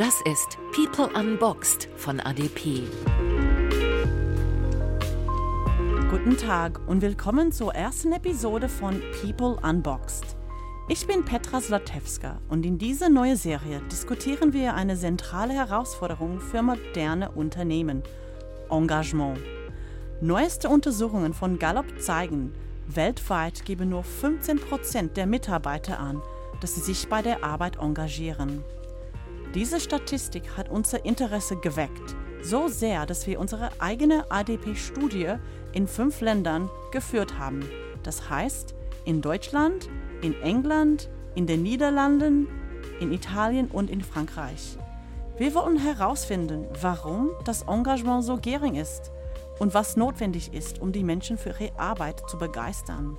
Das ist People Unboxed von ADP. Guten Tag und willkommen zur ersten Episode von People Unboxed. Ich bin Petra Zlatewska und in dieser neuen Serie diskutieren wir eine zentrale Herausforderung für moderne Unternehmen: Engagement. Neueste Untersuchungen von Gallup zeigen, weltweit geben nur 15% der Mitarbeiter an, dass sie sich bei der Arbeit engagieren. Diese Statistik hat unser Interesse geweckt, so sehr, dass wir unsere eigene ADP-Studie in fünf Ländern geführt haben. Das heißt, in Deutschland, in England, in den Niederlanden, in Italien und in Frankreich. Wir wollen herausfinden, warum das Engagement so gering ist und was notwendig ist, um die Menschen für ihre Arbeit zu begeistern.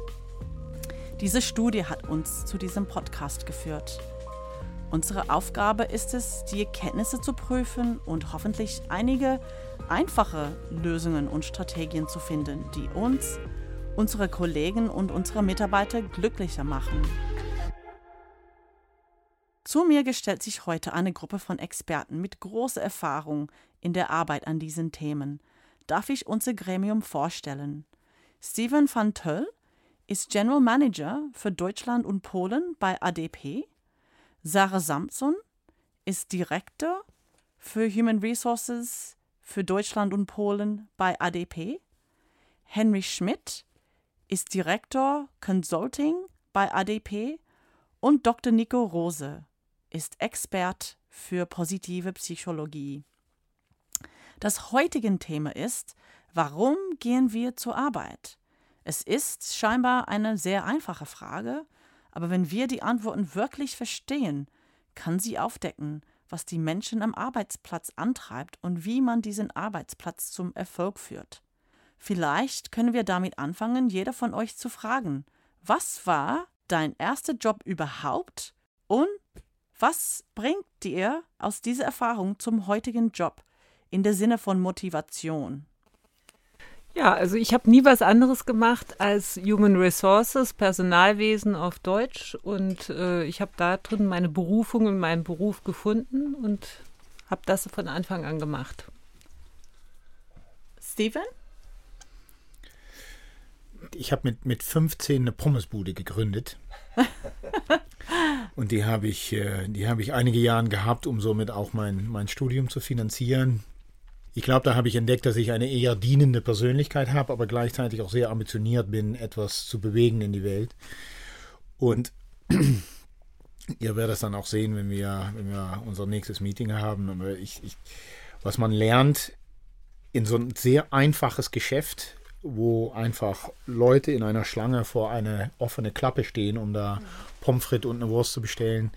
Diese Studie hat uns zu diesem Podcast geführt. Unsere Aufgabe ist es, die Erkenntnisse zu prüfen und hoffentlich einige einfache Lösungen und Strategien zu finden, die uns, unsere Kollegen und unsere Mitarbeiter glücklicher machen. Zu mir gestellt sich heute eine Gruppe von Experten mit großer Erfahrung in der Arbeit an diesen Themen – darf ich unser Gremium vorstellen. Steven van Töll ist General Manager für Deutschland und Polen bei ADP. Sarah Samson ist Direktor für Human Resources für Deutschland und Polen bei ADP. Henry Schmidt ist Direktor Consulting bei ADP und Dr. Nico Rose ist Expert für positive Psychologie. Das heutige Thema ist, warum gehen wir zur Arbeit? Es ist scheinbar eine sehr einfache Frage, aber wenn wir die Antworten wirklich verstehen, kann sie aufdecken, was die Menschen am Arbeitsplatz antreibt und wie man diesen Arbeitsplatz zum Erfolg führt. Vielleicht können wir damit anfangen, jeder von euch zu fragen, was war dein erster Job überhaupt und was bringt dir aus dieser Erfahrung zum heutigen Job? in der Sinne von Motivation? Ja, also ich habe nie was anderes gemacht als Human Resources, Personalwesen auf Deutsch und äh, ich habe da drin meine Berufung in meinem Beruf gefunden und habe das von Anfang an gemacht. Steven? Ich habe mit, mit 15 eine Pommesbude gegründet. und die habe ich, äh, die habe ich einige Jahre gehabt, um somit auch mein, mein Studium zu finanzieren. Ich glaube, da habe ich entdeckt, dass ich eine eher dienende Persönlichkeit habe, aber gleichzeitig auch sehr ambitioniert bin, etwas zu bewegen in die Welt. Und ihr werdet es dann auch sehen, wenn wir, wenn wir unser nächstes Meeting haben. Ich, ich, was man lernt in so ein sehr einfaches Geschäft, wo einfach Leute in einer Schlange vor eine offene Klappe stehen, um da Pommes frites und eine Wurst zu bestellen,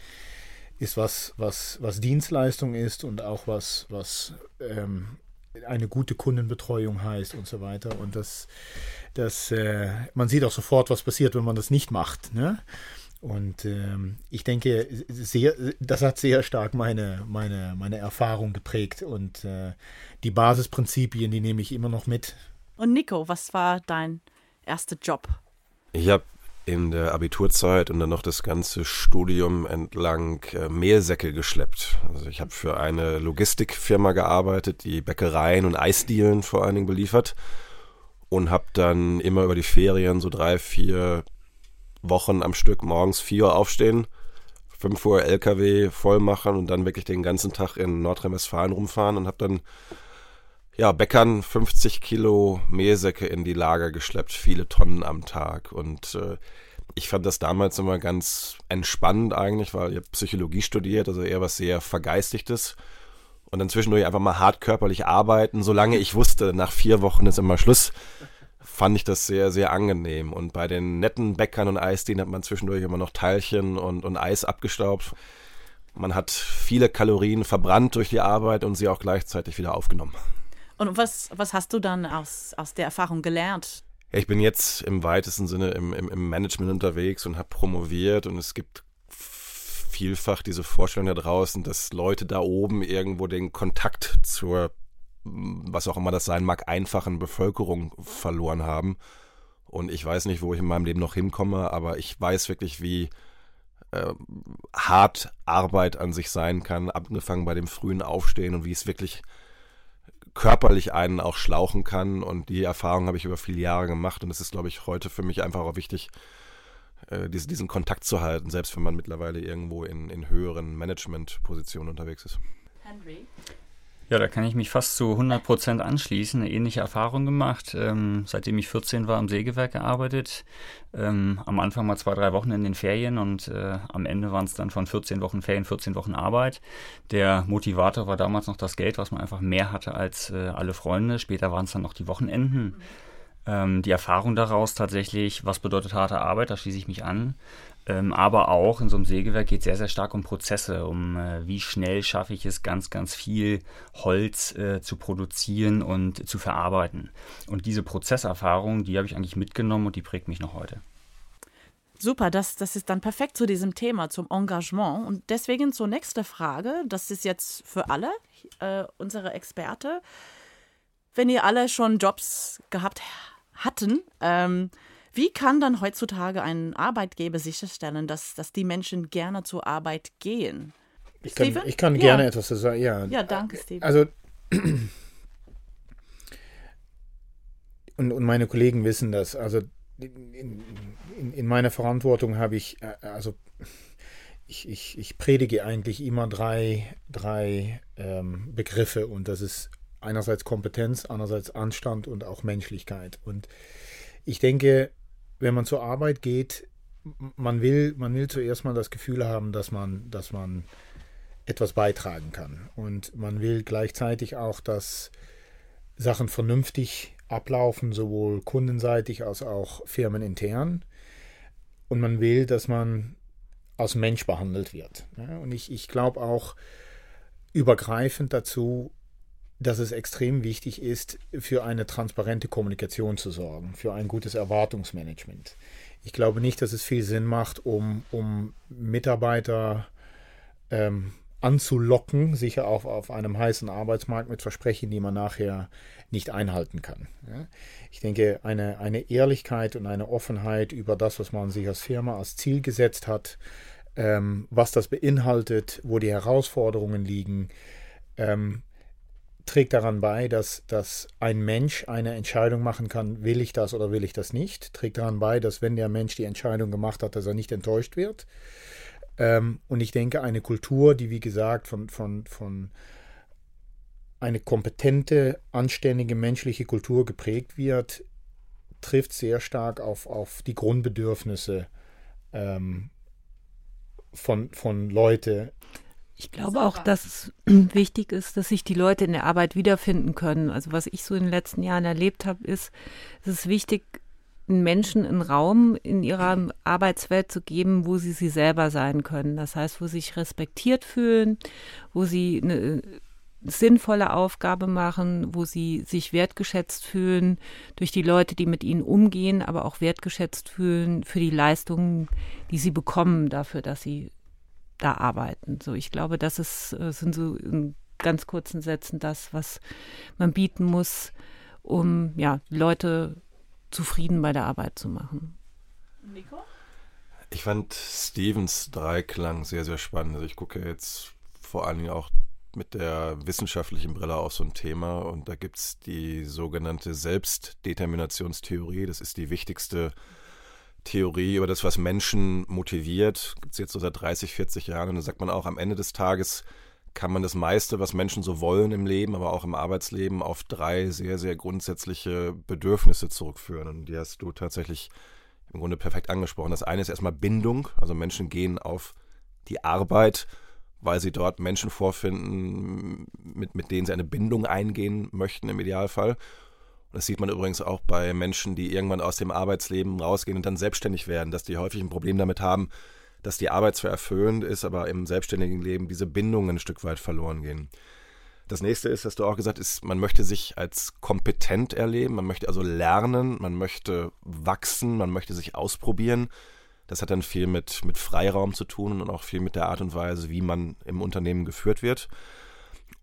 ist was, was, was Dienstleistung ist und auch was, was ähm, eine gute Kundenbetreuung heißt und so weiter. Und das, das, äh, man sieht auch sofort, was passiert, wenn man das nicht macht. Ne? Und ähm, ich denke, sehr, das hat sehr stark meine, meine, meine Erfahrung geprägt. Und äh, die Basisprinzipien, die nehme ich immer noch mit. Und Nico, was war dein erster Job? Ich habe in der Abiturzeit und dann noch das ganze Studium entlang äh, Mehlsäcke geschleppt. Also ich habe für eine Logistikfirma gearbeitet, die Bäckereien und Eisdielen vor allen Dingen beliefert und habe dann immer über die Ferien so drei, vier Wochen am Stück morgens vier Uhr aufstehen, fünf Uhr LKW voll machen und dann wirklich den ganzen Tag in Nordrhein-Westfalen rumfahren und habe dann ja, Bäckern 50 Kilo Mehlsäcke in die Lager geschleppt, viele Tonnen am Tag. Und äh, ich fand das damals immer ganz entspannend eigentlich, weil ich habe Psychologie studiert, also eher was sehr Vergeistigtes. Und dann zwischendurch einfach mal hart körperlich arbeiten, solange ich wusste, nach vier Wochen ist immer Schluss, fand ich das sehr, sehr angenehm. Und bei den netten Bäckern und Eisdielen hat man zwischendurch immer noch Teilchen und, und Eis abgestaubt. Man hat viele Kalorien verbrannt durch die Arbeit und sie auch gleichzeitig wieder aufgenommen. Und was, was hast du dann aus, aus der Erfahrung gelernt? Ich bin jetzt im weitesten Sinne im, im, im Management unterwegs und habe promoviert und es gibt vielfach diese Vorstellung da draußen, dass Leute da oben irgendwo den Kontakt zur, was auch immer das sein mag, einfachen Bevölkerung verloren haben. Und ich weiß nicht, wo ich in meinem Leben noch hinkomme, aber ich weiß wirklich, wie äh, hart Arbeit an sich sein kann, angefangen bei dem frühen Aufstehen und wie es wirklich körperlich einen auch schlauchen kann. Und die Erfahrung habe ich über viele Jahre gemacht. Und es ist, glaube ich, heute für mich einfach auch wichtig, äh, diesen, Kontakt zu halten, selbst wenn man mittlerweile irgendwo in, in höheren Management-Positionen unterwegs ist. Henry? Ja, da kann ich mich fast zu 100 Prozent anschließen. Eine ähnliche Erfahrung gemacht. Ähm, seitdem ich 14 war, am Sägewerk gearbeitet. Ähm, am Anfang mal zwei, drei Wochen in den Ferien und äh, am Ende waren es dann von 14 Wochen Ferien, 14 Wochen Arbeit. Der Motivator war damals noch das Geld, was man einfach mehr hatte als äh, alle Freunde. Später waren es dann noch die Wochenenden. Ähm, die Erfahrung daraus tatsächlich, was bedeutet harte Arbeit, da schließe ich mich an. Ähm, aber auch in so einem Sägewerk geht es sehr, sehr stark um Prozesse, um äh, wie schnell schaffe ich es, ganz, ganz viel Holz äh, zu produzieren und zu verarbeiten. Und diese Prozesserfahrung, die habe ich eigentlich mitgenommen und die prägt mich noch heute. Super, das, das ist dann perfekt zu diesem Thema, zum Engagement. Und deswegen zur nächsten Frage, das ist jetzt für alle, äh, unsere Experte. Wenn ihr alle schon Jobs gehabt hatten, ähm, wie kann dann heutzutage ein Arbeitgeber sicherstellen, dass, dass die Menschen gerne zur Arbeit gehen? Ich kann, ich kann gerne etwas zu sagen. Ja, ja danke, Steven. Also, und, und meine Kollegen wissen das. Also, in, in, in meiner Verantwortung habe ich, äh, also, ich, ich, ich predige eigentlich immer drei, drei ähm, Begriffe und das ist einerseits Kompetenz, andererseits Anstand und auch Menschlichkeit. Und ich denke, wenn man zur Arbeit geht, man will, man will zuerst mal das Gefühl haben, dass man, dass man etwas beitragen kann. Und man will gleichzeitig auch, dass Sachen vernünftig ablaufen, sowohl kundenseitig als auch firmenintern. Und man will, dass man als Mensch behandelt wird. Und ich, ich glaube auch übergreifend dazu, dass es extrem wichtig ist, für eine transparente Kommunikation zu sorgen, für ein gutes Erwartungsmanagement. Ich glaube nicht, dass es viel Sinn macht, um, um Mitarbeiter ähm, anzulocken, sicher auch auf einem heißen Arbeitsmarkt mit Versprechen, die man nachher nicht einhalten kann. Ich denke, eine, eine Ehrlichkeit und eine Offenheit über das, was man sich als Firma als Ziel gesetzt hat, ähm, was das beinhaltet, wo die Herausforderungen liegen, ähm, trägt daran bei, dass, dass ein Mensch eine Entscheidung machen kann, will ich das oder will ich das nicht. Trägt daran bei, dass wenn der Mensch die Entscheidung gemacht hat, dass er nicht enttäuscht wird. Ähm, und ich denke, eine Kultur, die wie gesagt von, von, von eine kompetente, anständige menschliche Kultur geprägt wird, trifft sehr stark auf, auf die Grundbedürfnisse ähm, von, von Leute ich glaube auch, dass es wichtig ist, dass sich die Leute in der Arbeit wiederfinden können. Also was ich so in den letzten Jahren erlebt habe, ist, es ist wichtig, Menschen einen Raum in ihrer Arbeitswelt zu geben, wo sie sie selber sein können. Das heißt, wo sie sich respektiert fühlen, wo sie eine sinnvolle Aufgabe machen, wo sie sich wertgeschätzt fühlen durch die Leute, die mit ihnen umgehen, aber auch wertgeschätzt fühlen für die Leistungen, die sie bekommen dafür, dass sie da arbeiten. So, ich glaube, das ist, äh, sind so in ganz kurzen Sätzen das, was man bieten muss, um ja, Leute zufrieden bei der Arbeit zu machen. Nico? Ich fand Stevens Dreiklang sehr, sehr spannend. Also ich gucke jetzt vor allen Dingen auch mit der wissenschaftlichen Brille auf so ein Thema und da gibt es die sogenannte Selbstdeterminationstheorie. Das ist die wichtigste Theorie über das, was Menschen motiviert, gibt es jetzt so seit 30, 40 Jahren. Und da sagt man auch, am Ende des Tages kann man das meiste, was Menschen so wollen im Leben, aber auch im Arbeitsleben, auf drei sehr, sehr grundsätzliche Bedürfnisse zurückführen. Und die hast du tatsächlich im Grunde perfekt angesprochen. Das eine ist erstmal Bindung. Also Menschen gehen auf die Arbeit, weil sie dort Menschen vorfinden, mit, mit denen sie eine Bindung eingehen möchten im Idealfall. Das sieht man übrigens auch bei Menschen, die irgendwann aus dem Arbeitsleben rausgehen und dann selbstständig werden, dass die häufig ein Problem damit haben, dass die Arbeit zwar erfüllend ist, aber im selbstständigen Leben diese Bindungen ein Stück weit verloren gehen. Das nächste ist, dass du auch gesagt hast, man möchte sich als kompetent erleben, man möchte also lernen, man möchte wachsen, man möchte sich ausprobieren. Das hat dann viel mit, mit Freiraum zu tun und auch viel mit der Art und Weise, wie man im Unternehmen geführt wird.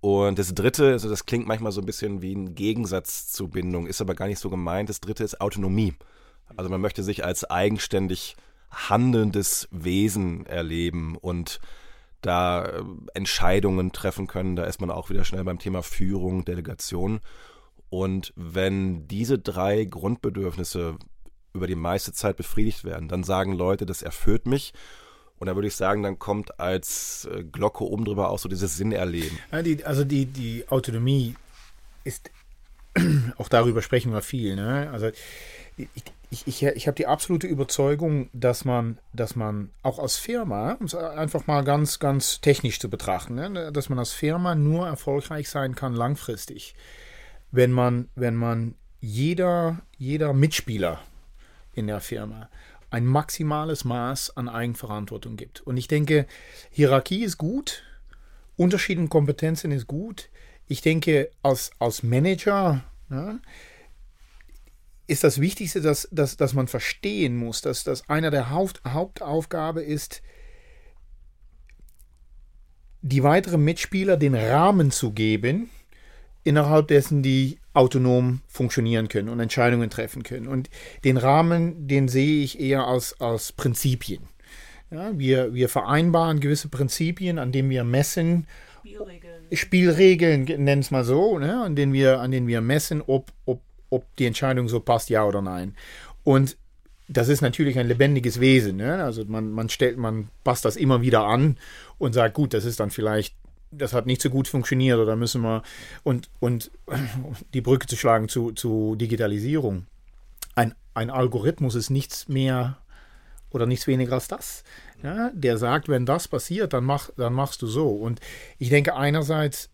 Und das dritte, also das klingt manchmal so ein bisschen wie ein Gegensatz zu Bindung, ist aber gar nicht so gemeint. Das dritte ist Autonomie. Also man möchte sich als eigenständig handelndes Wesen erleben und da äh, Entscheidungen treffen können. Da ist man auch wieder schnell beim Thema Führung, Delegation. Und wenn diese drei Grundbedürfnisse über die meiste Zeit befriedigt werden, dann sagen Leute, das erfüllt mich. Und da würde ich sagen, dann kommt als äh, Glocke oben drüber auch so dieses Sinnerleben. Ja, die, also die, die Autonomie ist, auch darüber sprechen wir viel. Ne? Also ich, ich, ich, ich habe die absolute Überzeugung, dass man, dass man auch als Firma, um es einfach mal ganz, ganz technisch zu betrachten, ne? dass man als Firma nur erfolgreich sein kann langfristig, wenn man, wenn man jeder, jeder Mitspieler in der Firma ein maximales Maß an Eigenverantwortung gibt. Und ich denke, Hierarchie ist gut, Unterschiede in Kompetenzen ist gut. Ich denke, als, als Manager ja, ist das Wichtigste, dass, dass, dass man verstehen muss, dass, dass einer der Haupt, Hauptaufgabe ist, die weiteren Mitspieler den Rahmen zu geben, innerhalb dessen die autonom funktionieren können und Entscheidungen treffen können. Und den Rahmen, den sehe ich eher als, als Prinzipien. Ja, wir, wir vereinbaren gewisse Prinzipien, an denen wir messen, Spielregeln, Spielregeln nennen es mal so, ne, an, denen wir, an denen wir messen, ob, ob, ob die Entscheidung so passt, ja oder nein. Und das ist natürlich ein lebendiges Wesen. Ne? Also man, man stellt, man passt das immer wieder an und sagt, gut, das ist dann vielleicht das hat nicht so gut funktioniert oder müssen wir und, und die Brücke zu schlagen zu, zu Digitalisierung. Ein, ein Algorithmus ist nichts mehr oder nichts weniger als das. Ja, der sagt, wenn das passiert, dann, mach, dann machst du so. Und ich denke einerseits,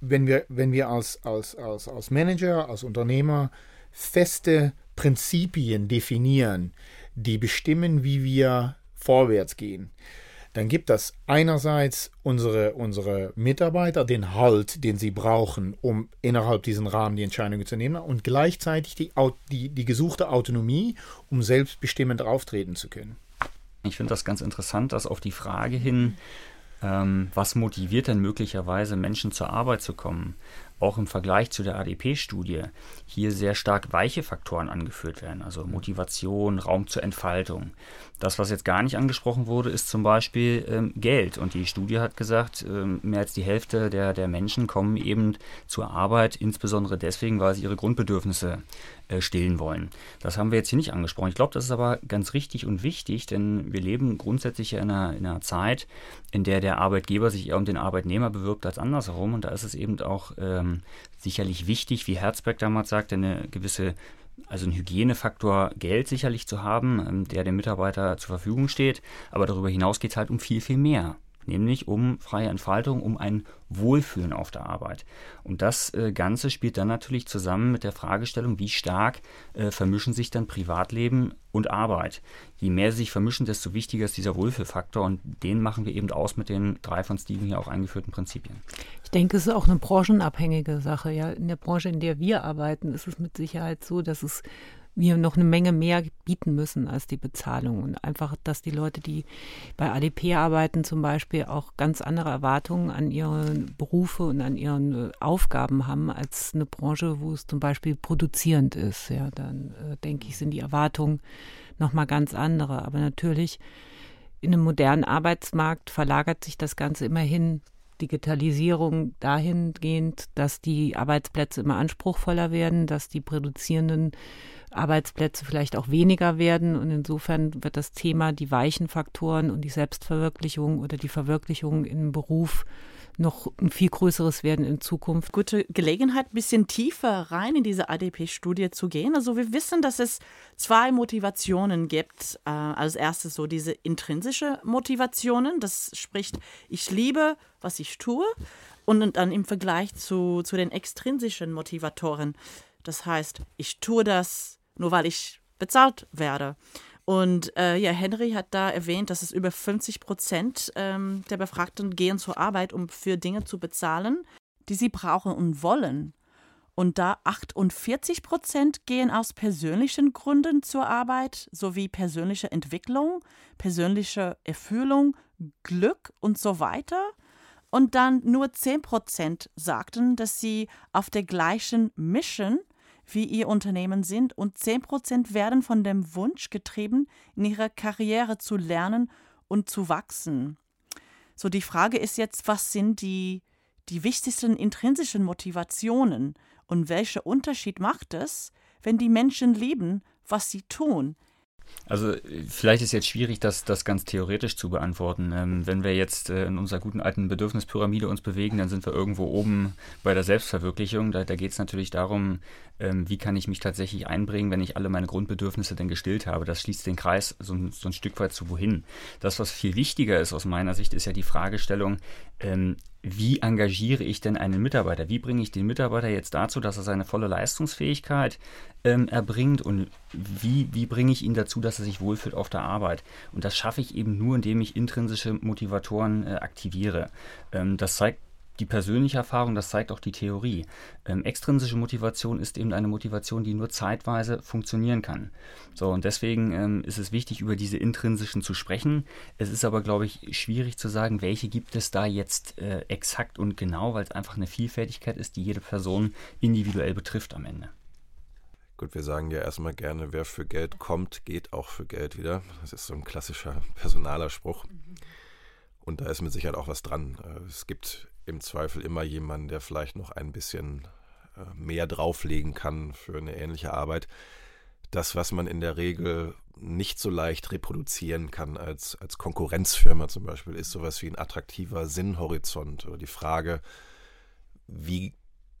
wenn wir, wenn wir als, als, als, als Manager, als Unternehmer feste Prinzipien definieren, die bestimmen, wie wir vorwärts gehen, dann gibt das einerseits unsere, unsere Mitarbeiter den Halt, den sie brauchen, um innerhalb diesen Rahmen die Entscheidungen zu nehmen und gleichzeitig die, die, die gesuchte Autonomie, um selbstbestimmend auftreten zu können. Ich finde das ganz interessant, dass auf die Frage hin, ähm, was motiviert denn möglicherweise Menschen zur Arbeit zu kommen, auch im Vergleich zu der ADP-Studie hier sehr stark weiche Faktoren angeführt werden, also Motivation, Raum zur Entfaltung. Das, was jetzt gar nicht angesprochen wurde, ist zum Beispiel ähm, Geld. Und die Studie hat gesagt, ähm, mehr als die Hälfte der, der Menschen kommen eben zur Arbeit, insbesondere deswegen, weil sie ihre Grundbedürfnisse äh, stillen wollen. Das haben wir jetzt hier nicht angesprochen. Ich glaube, das ist aber ganz richtig und wichtig, denn wir leben grundsätzlich in einer, in einer Zeit, in der der Arbeitgeber sich eher um den Arbeitnehmer bewirbt als andersherum. Und da ist es eben auch ähm, sicherlich wichtig, wie Herzberg damals sagte, eine gewisse also ein Hygienefaktor Geld sicherlich zu haben, ähm, der dem Mitarbeiter zur Verfügung steht. Aber darüber hinaus geht es halt um viel, viel mehr. Nämlich um freie Entfaltung, um ein Wohlfühlen auf der Arbeit. Und das äh, Ganze spielt dann natürlich zusammen mit der Fragestellung, wie stark äh, vermischen sich dann Privatleben und Arbeit. Je mehr sie sich vermischen, desto wichtiger ist dieser Wohlfühlfaktor und den machen wir eben aus mit den drei von Steven hier auch eingeführten Prinzipien. Ich denke, es ist auch eine branchenabhängige Sache. Ja, in der Branche, in der wir arbeiten, ist es mit Sicherheit so, dass es wir noch eine Menge mehr bieten müssen als die Bezahlung. Und einfach, dass die Leute, die bei ADP arbeiten, zum Beispiel auch ganz andere Erwartungen an ihre Berufe und an ihren äh, Aufgaben haben als eine Branche, wo es zum Beispiel produzierend ist. Ja, dann äh, denke ich, sind die Erwartungen nochmal ganz andere. Aber natürlich in einem modernen Arbeitsmarkt verlagert sich das Ganze immerhin Digitalisierung dahingehend, dass die Arbeitsplätze immer anspruchsvoller werden, dass die produzierenden Arbeitsplätze vielleicht auch weniger werden. Und insofern wird das Thema die weichen Faktoren und die Selbstverwirklichung oder die Verwirklichung im Beruf noch ein viel größeres werden in Zukunft. Gute Gelegenheit, ein bisschen tiefer rein in diese ADP-Studie zu gehen. Also wir wissen, dass es zwei Motivationen gibt. Äh, als erstes so diese intrinsische Motivationen. Das spricht, ich liebe, was ich tue. Und dann im Vergleich zu, zu den extrinsischen Motivatoren. Das heißt, ich tue das nur weil ich bezahlt werde. Und äh, ja, Henry hat da erwähnt, dass es über 50 Prozent ähm, der Befragten gehen zur Arbeit, um für Dinge zu bezahlen, die sie brauchen und wollen. Und da 48 Prozent gehen aus persönlichen Gründen zur Arbeit, sowie persönliche Entwicklung, persönliche Erfüllung, Glück und so weiter. Und dann nur 10 Prozent sagten, dass sie auf der gleichen Mission wie ihr Unternehmen sind und 10% werden von dem Wunsch getrieben, in ihrer Karriere zu lernen und zu wachsen. So die Frage ist jetzt, was sind die, die wichtigsten intrinsischen Motivationen und welcher Unterschied macht es, wenn die Menschen lieben, was sie tun? Also vielleicht ist jetzt schwierig, das, das ganz theoretisch zu beantworten. Ähm, wenn wir jetzt äh, in unserer guten alten Bedürfnispyramide uns bewegen, dann sind wir irgendwo oben bei der Selbstverwirklichung. Da, da geht es natürlich darum, ähm, wie kann ich mich tatsächlich einbringen, wenn ich alle meine Grundbedürfnisse denn gestillt habe. Das schließt den Kreis so, so ein Stück weit zu wohin. Das, was viel wichtiger ist aus meiner Sicht, ist ja die Fragestellung, ähm, wie engagiere ich denn einen Mitarbeiter? Wie bringe ich den Mitarbeiter jetzt dazu, dass er seine volle Leistungsfähigkeit ähm, erbringt und wie, wie bringe ich ihn dazu, dass er sich wohlfühlt auf der Arbeit? Und das schaffe ich eben nur, indem ich intrinsische Motivatoren äh, aktiviere. Ähm, das zeigt die persönliche Erfahrung, das zeigt auch die Theorie. Ähm, extrinsische Motivation ist eben eine Motivation, die nur zeitweise funktionieren kann. So, und deswegen ähm, ist es wichtig, über diese intrinsischen zu sprechen. Es ist aber, glaube ich, schwierig zu sagen, welche gibt es da jetzt äh, exakt und genau, weil es einfach eine Vielfältigkeit ist, die jede Person individuell betrifft am Ende. Gut, wir sagen ja erstmal gerne, wer für Geld kommt, geht auch für Geld wieder. Das ist so ein klassischer personaler Spruch. Und da ist mit Sicherheit auch was dran. Äh, es gibt im Zweifel immer jemanden, der vielleicht noch ein bisschen äh, mehr drauflegen kann für eine ähnliche Arbeit. Das, was man in der Regel nicht so leicht reproduzieren kann als, als Konkurrenzfirma zum Beispiel, ist sowas wie ein attraktiver Sinnhorizont oder die Frage, wie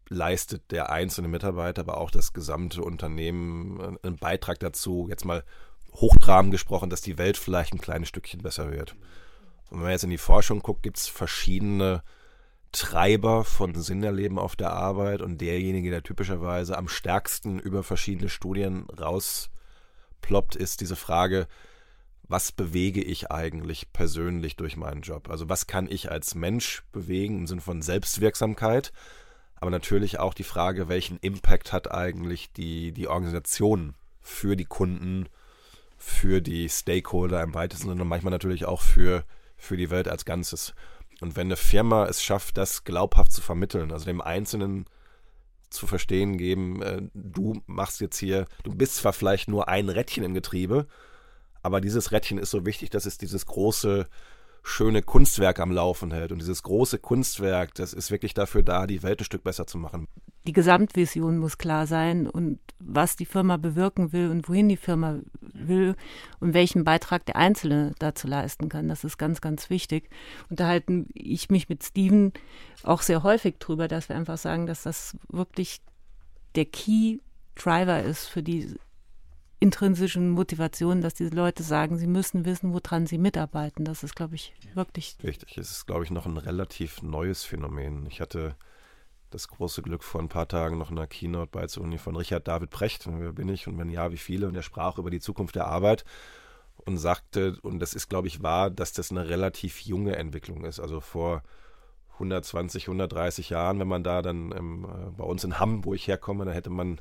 leistet der einzelne Mitarbeiter, aber auch das gesamte Unternehmen einen Beitrag dazu, jetzt mal hochtrabend gesprochen, dass die Welt vielleicht ein kleines Stückchen besser wird. Und wenn man jetzt in die Forschung guckt, gibt es verschiedene Treiber von Sinnerleben auf der Arbeit und derjenige, der typischerweise am stärksten über verschiedene Studien rausploppt, ist diese Frage, was bewege ich eigentlich persönlich durch meinen Job? Also was kann ich als Mensch bewegen im Sinne von Selbstwirksamkeit? Aber natürlich auch die Frage, welchen Impact hat eigentlich die, die Organisation für die Kunden, für die Stakeholder im weitesten Sinne und manchmal natürlich auch für, für die Welt als Ganzes. Und wenn eine Firma es schafft, das glaubhaft zu vermitteln, also dem Einzelnen zu verstehen geben, äh, du machst jetzt hier, du bist zwar vielleicht nur ein Rädchen im Getriebe, aber dieses Rädchen ist so wichtig, dass es dieses große schöne Kunstwerk am Laufen hält. Und dieses große Kunstwerk, das ist wirklich dafür da, die Welt ein Stück besser zu machen. Die Gesamtvision muss klar sein und was die Firma bewirken will und wohin die Firma will und welchen Beitrag der Einzelne dazu leisten kann. Das ist ganz, ganz wichtig. Unterhalten ich mich mit Steven auch sehr häufig drüber, dass wir einfach sagen, dass das wirklich der Key Driver ist für die intrinsischen Motivation, dass diese Leute sagen, sie müssen wissen, woran sie mitarbeiten. Das ist, glaube ich, wirklich. Richtig. Es ist, glaube ich, noch ein relativ neues Phänomen. Ich hatte das große Glück, vor ein paar Tagen noch in einer Keynote beizuwohnen von Richard David Precht. Wer bin ich und wenn ja, wie viele? Und er sprach über die Zukunft der Arbeit und sagte, und das ist, glaube ich, wahr, dass das eine relativ junge Entwicklung ist. Also vor 120, 130 Jahren, wenn man da dann ähm, bei uns in Hamm, wo ich herkomme, da hätte man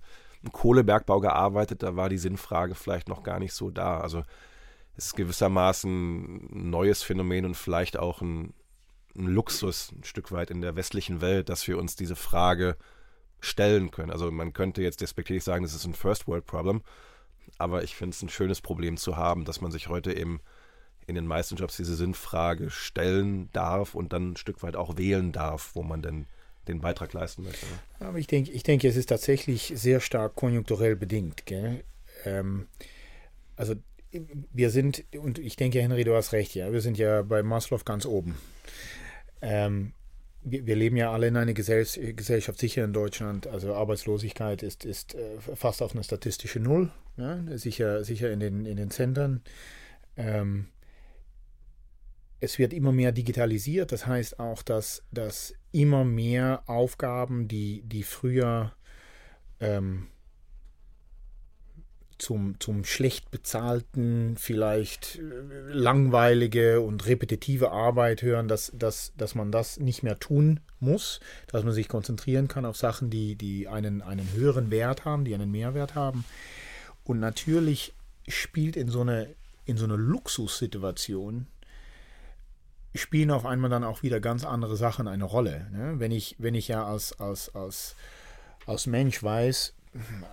Kohlebergbau gearbeitet, da war die Sinnfrage vielleicht noch gar nicht so da. Also es ist gewissermaßen ein neues Phänomen und vielleicht auch ein, ein Luxus ein Stück weit in der westlichen Welt, dass wir uns diese Frage stellen können. Also man könnte jetzt despektierlich sagen, das ist ein First World Problem, aber ich finde es ein schönes Problem zu haben, dass man sich heute eben in den meisten Jobs diese Sinnfrage stellen darf und dann ein Stück weit auch wählen darf, wo man denn den Beitrag leisten möchte. Ne? Aber ich denke, ich denke, es ist tatsächlich sehr stark konjunkturell bedingt. Ähm, also wir sind, und ich denke, Henry, du hast recht, ja, wir sind ja bei Maslow ganz oben. Ähm, wir, wir, leben ja alle in einer Gesell Gesellschaft, sicher in Deutschland. Also Arbeitslosigkeit ist, ist äh, fast auf eine statistische Null, ja? sicher, sicher in den, in den Zentren. Ähm, es wird immer mehr digitalisiert. Das heißt auch, dass, dass immer mehr Aufgaben, die, die früher ähm, zum, zum schlecht bezahlten, vielleicht äh, langweilige und repetitive Arbeit hören, dass, dass, dass man das nicht mehr tun muss, dass man sich konzentrieren kann auf Sachen, die, die einen, einen höheren Wert haben, die einen Mehrwert haben. Und natürlich spielt in so eine, in so eine Luxussituation spielen auf einmal dann auch wieder ganz andere Sachen eine Rolle. Ne? Wenn, ich, wenn ich ja als, als, als, als Mensch weiß,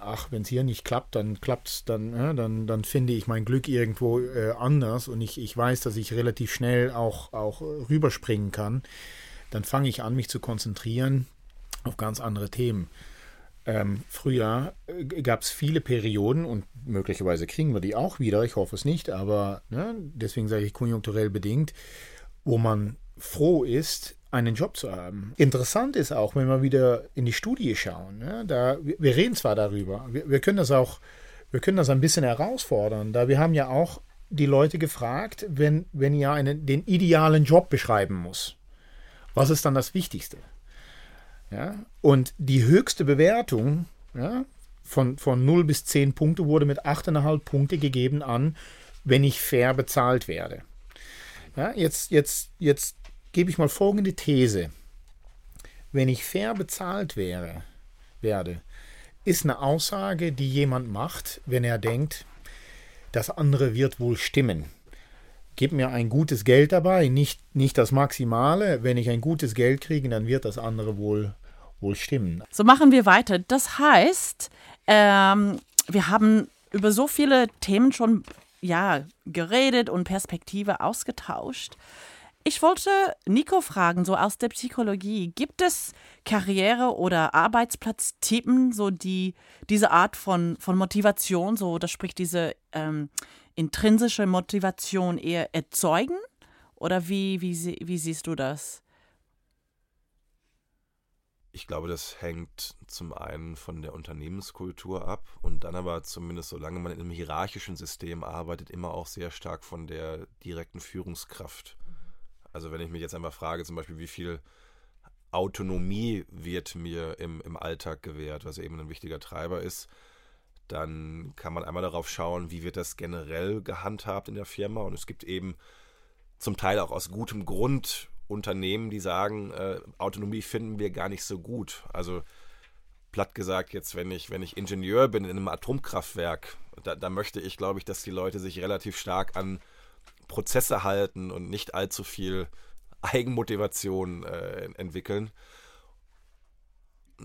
ach, wenn es hier nicht klappt, dann klappt dann, ja, dann, dann finde ich mein Glück irgendwo äh, anders und ich, ich weiß, dass ich relativ schnell auch, auch rüberspringen kann, dann fange ich an, mich zu konzentrieren auf ganz andere Themen. Ähm, früher äh, gab es viele Perioden und möglicherweise kriegen wir die auch wieder, ich hoffe es nicht, aber ne, deswegen sage ich konjunkturell bedingt, wo man froh ist, einen Job zu haben. Interessant ist auch, wenn wir wieder in die Studie schauen. Ne, da, wir reden zwar darüber, wir, wir können das auch, wir können das ein bisschen herausfordern, da wir haben ja auch die Leute gefragt, wenn, wenn ihr einen, den idealen Job beschreiben muss. Was ist dann das Wichtigste? Ja? Und die höchste Bewertung ja, von, von 0 bis 10 Punkte wurde mit 8,5 Punkte gegeben an, wenn ich fair bezahlt werde. Ja, jetzt, jetzt, jetzt gebe ich mal folgende These. Wenn ich fair bezahlt wäre, werde, ist eine Aussage, die jemand macht, wenn er denkt, das andere wird wohl stimmen. Gib mir ein gutes Geld dabei, nicht, nicht das Maximale. Wenn ich ein gutes Geld kriege, dann wird das andere wohl wohl stimmen. So machen wir weiter. Das heißt, ähm, wir haben über so viele Themen schon ja, geredet und Perspektive ausgetauscht. Ich wollte Nico fragen, so aus der Psychologie, gibt es Karriere- oder Arbeitsplatztypen, so die diese Art von, von Motivation, so das spricht diese ähm, intrinsische Motivation eher erzeugen? Oder wie, wie, wie siehst du das? Ich glaube, das hängt zum einen von der Unternehmenskultur ab und dann aber zumindest solange man in einem hierarchischen System arbeitet, immer auch sehr stark von der direkten Führungskraft. Also wenn ich mich jetzt einmal frage, zum Beispiel, wie viel Autonomie wird mir im, im Alltag gewährt, was eben ein wichtiger Treiber ist, dann kann man einmal darauf schauen, wie wird das generell gehandhabt in der Firma. Und es gibt eben zum Teil auch aus gutem Grund Unternehmen, die sagen, äh, Autonomie finden wir gar nicht so gut. Also platt gesagt, jetzt, wenn ich, wenn ich Ingenieur bin in einem Atomkraftwerk, da, da möchte ich, glaube ich, dass die Leute sich relativ stark an Prozesse halten und nicht allzu viel Eigenmotivation äh, entwickeln.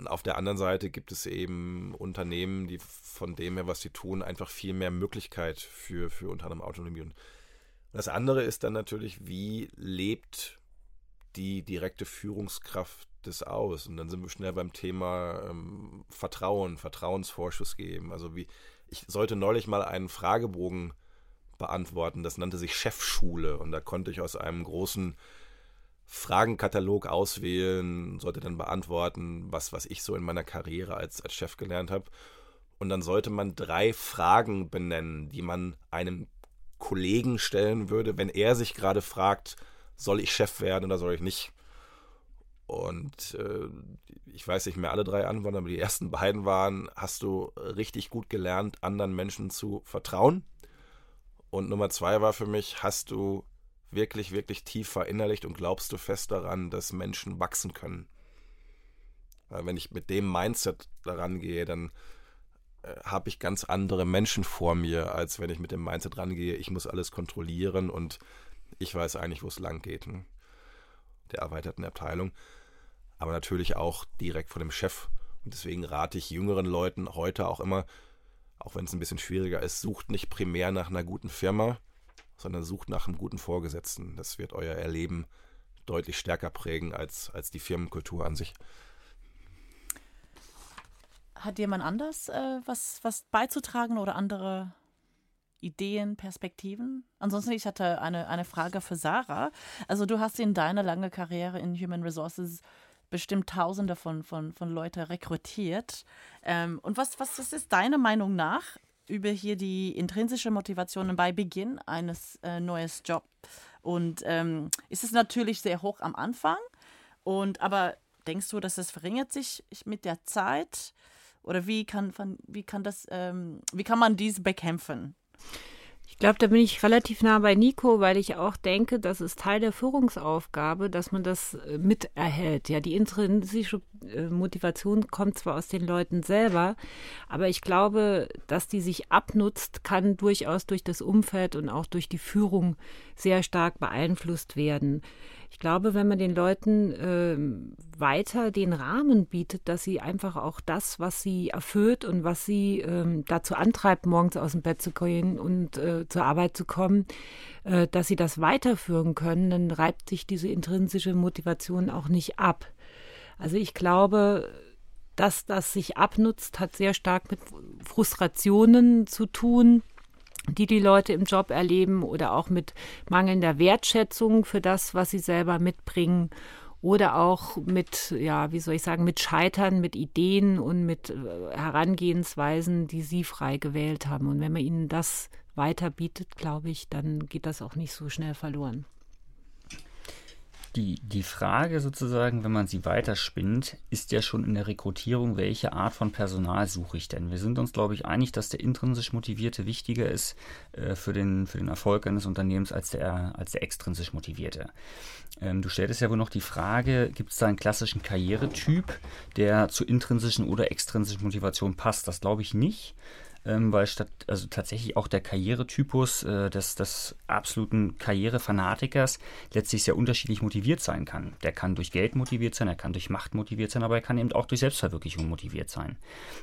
Auf der anderen Seite gibt es eben Unternehmen, die von dem her, was sie tun, einfach viel mehr Möglichkeit für, für unter anderem Autonomie. Und das andere ist dann natürlich, wie lebt die direkte Führungskraft das aus? Und dann sind wir schnell beim Thema ähm, Vertrauen, Vertrauensvorschuss geben. Also wie, ich sollte neulich mal einen Fragebogen beantworten, das nannte sich Chefschule und da konnte ich aus einem großen Fragenkatalog auswählen, sollte dann beantworten, was, was ich so in meiner Karriere als, als Chef gelernt habe. Und dann sollte man drei Fragen benennen, die man einem Kollegen stellen würde, wenn er sich gerade fragt, soll ich Chef werden oder soll ich nicht? Und äh, ich weiß nicht mehr alle drei Antworten, aber die ersten beiden waren, hast du richtig gut gelernt, anderen Menschen zu vertrauen? Und Nummer zwei war für mich, hast du wirklich, wirklich tief verinnerlicht und glaubst du fest daran, dass Menschen wachsen können? Weil wenn ich mit dem Mindset daran gehe, dann äh, habe ich ganz andere Menschen vor mir, als wenn ich mit dem Mindset rangehe, ich muss alles kontrollieren und ich weiß eigentlich, wo es lang geht. Ne? Der erweiterten Abteilung. Aber natürlich auch direkt von dem Chef. Und deswegen rate ich jüngeren Leuten heute auch immer, auch wenn es ein bisschen schwieriger ist, sucht nicht primär nach einer guten Firma, sondern sucht nach einem guten Vorgesetzten. Das wird euer Erleben deutlich stärker prägen als, als die Firmenkultur an sich. Hat jemand anders äh, was, was beizutragen oder andere Ideen, Perspektiven? Ansonsten, ich hatte eine, eine Frage für Sarah. Also du hast in deiner langen Karriere in Human Resources bestimmt Tausende von, von, von Leuten rekrutiert. Ähm, und was, was, was ist deiner Meinung nach über hier die intrinsische Motivation bei Beginn eines äh, neuen Jobs? Und ähm, ist es natürlich sehr hoch am Anfang. Und aber denkst du, dass es verringert sich mit der Zeit? Oder wie kann, wie kann das, ähm, wie kann man dies bekämpfen? Ich glaube, da bin ich relativ nah bei Nico, weil ich auch denke, das ist Teil der Führungsaufgabe, dass man das äh, miterhält. Ja, die intrinsische äh, Motivation kommt zwar aus den Leuten selber, aber ich glaube, dass die sich abnutzt, kann durchaus durch das Umfeld und auch durch die Führung sehr stark beeinflusst werden. Ich glaube, wenn man den Leuten äh, weiter den Rahmen bietet, dass sie einfach auch das, was sie erfüllt und was sie äh, dazu antreibt, morgens aus dem Bett zu gehen und äh, zur Arbeit zu kommen, äh, dass sie das weiterführen können, dann reibt sich diese intrinsische Motivation auch nicht ab. Also ich glaube, dass das sich abnutzt, hat sehr stark mit Frustrationen zu tun, die die Leute im Job erleben oder auch mit mangelnder Wertschätzung für das, was sie selber mitbringen oder auch mit, ja, wie soll ich sagen, mit Scheitern, mit Ideen und mit äh, Herangehensweisen, die sie frei gewählt haben. Und wenn man ihnen das weiter bietet, glaube ich, dann geht das auch nicht so schnell verloren die, die Frage sozusagen, wenn man sie weiterspinnt, ist ja schon in der Rekrutierung, welche Art von Personal suche ich denn? Wir sind uns, glaube ich, einig, dass der intrinsisch Motivierte wichtiger ist äh, für, den, für den Erfolg eines Unternehmens als der, als der extrinsisch Motivierte. Ähm, du stelltest ja wohl noch die Frage, gibt es da einen klassischen Karrieretyp, der zu intrinsischen oder extrinsischen Motivation passt? Das glaube ich nicht ähm, weil statt, also tatsächlich auch der Karrieretypus äh, des, des absoluten Karrierefanatikers letztlich sehr unterschiedlich motiviert sein kann. Der kann durch Geld motiviert sein, er kann durch Macht motiviert sein, aber er kann eben auch durch Selbstverwirklichung motiviert sein.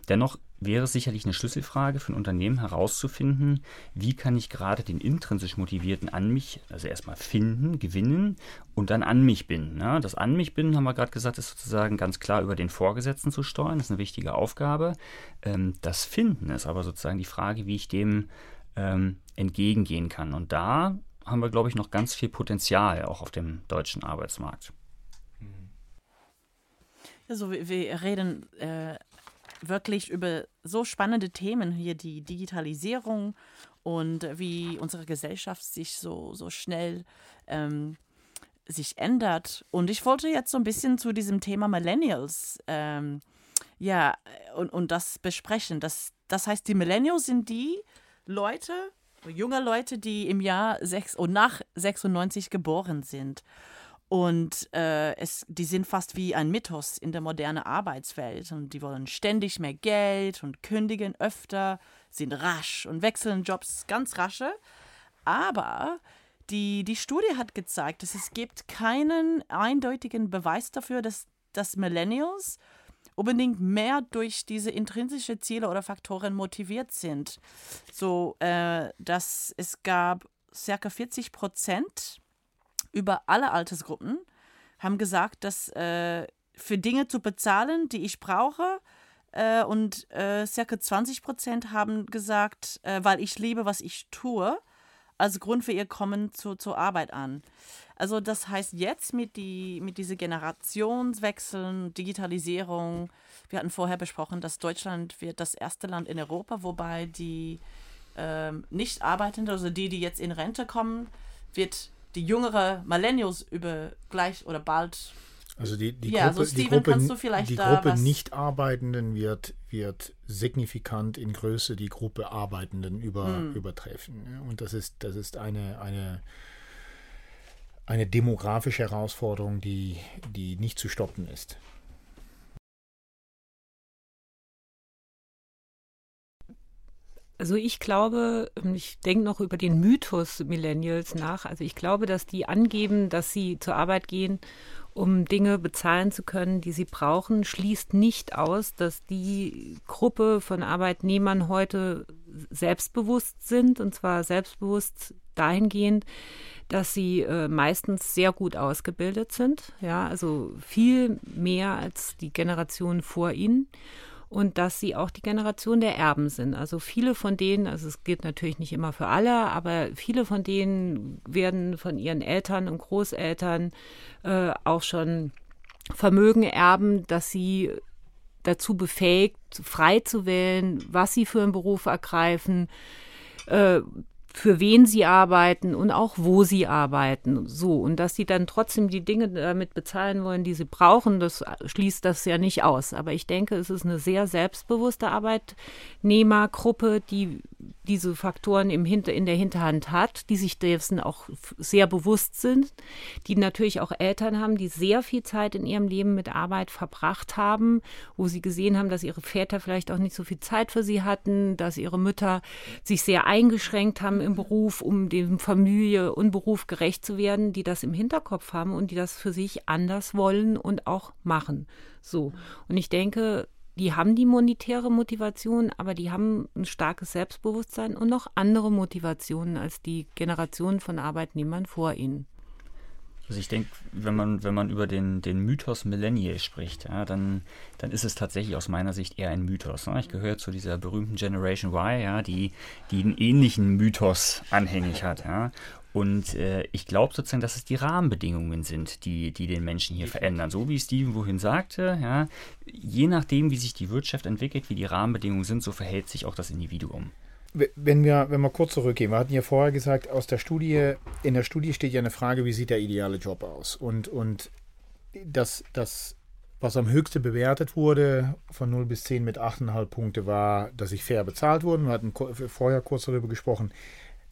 Dennoch wäre es sicherlich eine Schlüsselfrage für ein Unternehmen herauszufinden, wie kann ich gerade den intrinsisch Motivierten an mich, also erstmal finden, gewinnen und dann an mich binden. Ne? Das an mich binden, haben wir gerade gesagt, ist sozusagen ganz klar über den Vorgesetzten zu steuern. Das ist eine wichtige Aufgabe. Ähm, das Finden ist aber sozusagen die Frage, wie ich dem ähm, entgegengehen kann. Und da haben wir, glaube ich, noch ganz viel Potenzial auch auf dem deutschen Arbeitsmarkt. Also wir reden äh, wirklich über so spannende Themen hier, die Digitalisierung und wie unsere Gesellschaft sich so, so schnell ähm, sich ändert. Und ich wollte jetzt so ein bisschen zu diesem Thema Millennials ähm, ja, und, und das besprechen. Das, das heißt, die Millennials sind die Leute, junge Leute, die im Jahr 6 und nach 96 geboren sind. Und äh, es, die sind fast wie ein Mythos in der modernen Arbeitswelt. Und die wollen ständig mehr Geld und kündigen öfter, sind rasch und wechseln Jobs ganz rasche. Aber die, die Studie hat gezeigt, dass es gibt keinen eindeutigen Beweis dafür, dass, dass Millennials unbedingt mehr durch diese intrinsische Ziele oder Faktoren motiviert sind. So, äh, dass es gab circa 40 Prozent über alle Altersgruppen haben gesagt, dass äh, für Dinge zu bezahlen, die ich brauche, äh, und äh, circa 20 Prozent haben gesagt, äh, weil ich liebe, was ich tue, als Grund für ihr Kommen zu, zur Arbeit an. Also das heißt jetzt mit, die, mit diese Generationswechseln, Digitalisierung, wir hatten vorher besprochen, dass Deutschland wird das erste Land in Europa, wobei die ähm, nicht arbeitenden, also die, die jetzt in Rente kommen, wird die jüngere Millennials über gleich oder bald. Also die, die ja, Gruppe, also Steven, die Gruppe, die Gruppe Nicht-Arbeitenden wird, wird signifikant in Größe die Gruppe Arbeitenden über, hm. übertreffen. Und das ist, das ist eine, eine, eine demografische Herausforderung, die, die nicht zu stoppen ist. Also ich glaube, ich denke noch über den Mythos Millennials nach. Also ich glaube, dass die angeben, dass sie zur Arbeit gehen, um Dinge bezahlen zu können, die sie brauchen, schließt nicht aus, dass die Gruppe von Arbeitnehmern heute selbstbewusst sind, und zwar selbstbewusst dahingehend, dass sie äh, meistens sehr gut ausgebildet sind, ja, also viel mehr als die Generation vor ihnen und dass sie auch die Generation der Erben sind. Also viele von denen, also es gilt natürlich nicht immer für alle, aber viele von denen werden von ihren Eltern und Großeltern äh, auch schon Vermögen erben, dass sie dazu befähigt, frei zu wählen, was sie für einen Beruf ergreifen, äh, für wen sie arbeiten und auch wo sie arbeiten. So, und dass sie dann trotzdem die Dinge damit bezahlen wollen, die sie brauchen, das schließt das ja nicht aus. Aber ich denke, es ist eine sehr selbstbewusste Arbeitnehmergruppe, die diese Faktoren im Hinter, in der Hinterhand hat, die sich dessen auch sehr bewusst sind, die natürlich auch Eltern haben, die sehr viel Zeit in ihrem Leben mit Arbeit verbracht haben, wo sie gesehen haben, dass ihre Väter vielleicht auch nicht so viel Zeit für sie hatten, dass ihre Mütter sich sehr eingeschränkt haben im Beruf, um dem Familie und Beruf gerecht zu werden, die das im Hinterkopf haben und die das für sich anders wollen und auch machen. So. Und ich denke, die haben die monetäre Motivation, aber die haben ein starkes Selbstbewusstsein und noch andere Motivationen als die Generation von Arbeitnehmern vor ihnen. Also ich denke, wenn man, wenn man über den, den Mythos Millennial spricht, ja, dann, dann ist es tatsächlich aus meiner Sicht eher ein Mythos. Ne? Ich gehöre zu dieser berühmten Generation Y, ja, die, die einen ähnlichen Mythos anhängig hat. Ja? Und äh, ich glaube sozusagen, dass es die Rahmenbedingungen sind, die, die den Menschen hier verändern. So wie Steven wohin sagte, ja, je nachdem, wie sich die Wirtschaft entwickelt, wie die Rahmenbedingungen sind, so verhält sich auch das Individuum. Wenn wir, wenn wir kurz zurückgehen, wir hatten ja vorher gesagt, aus der Studie, in der Studie steht ja eine Frage, wie sieht der ideale Job aus? Und, und das, das, was am höchsten bewertet wurde, von 0 bis 10 mit 8,5 Punkte, war, dass ich fair bezahlt wurde. Wir hatten vorher kurz darüber gesprochen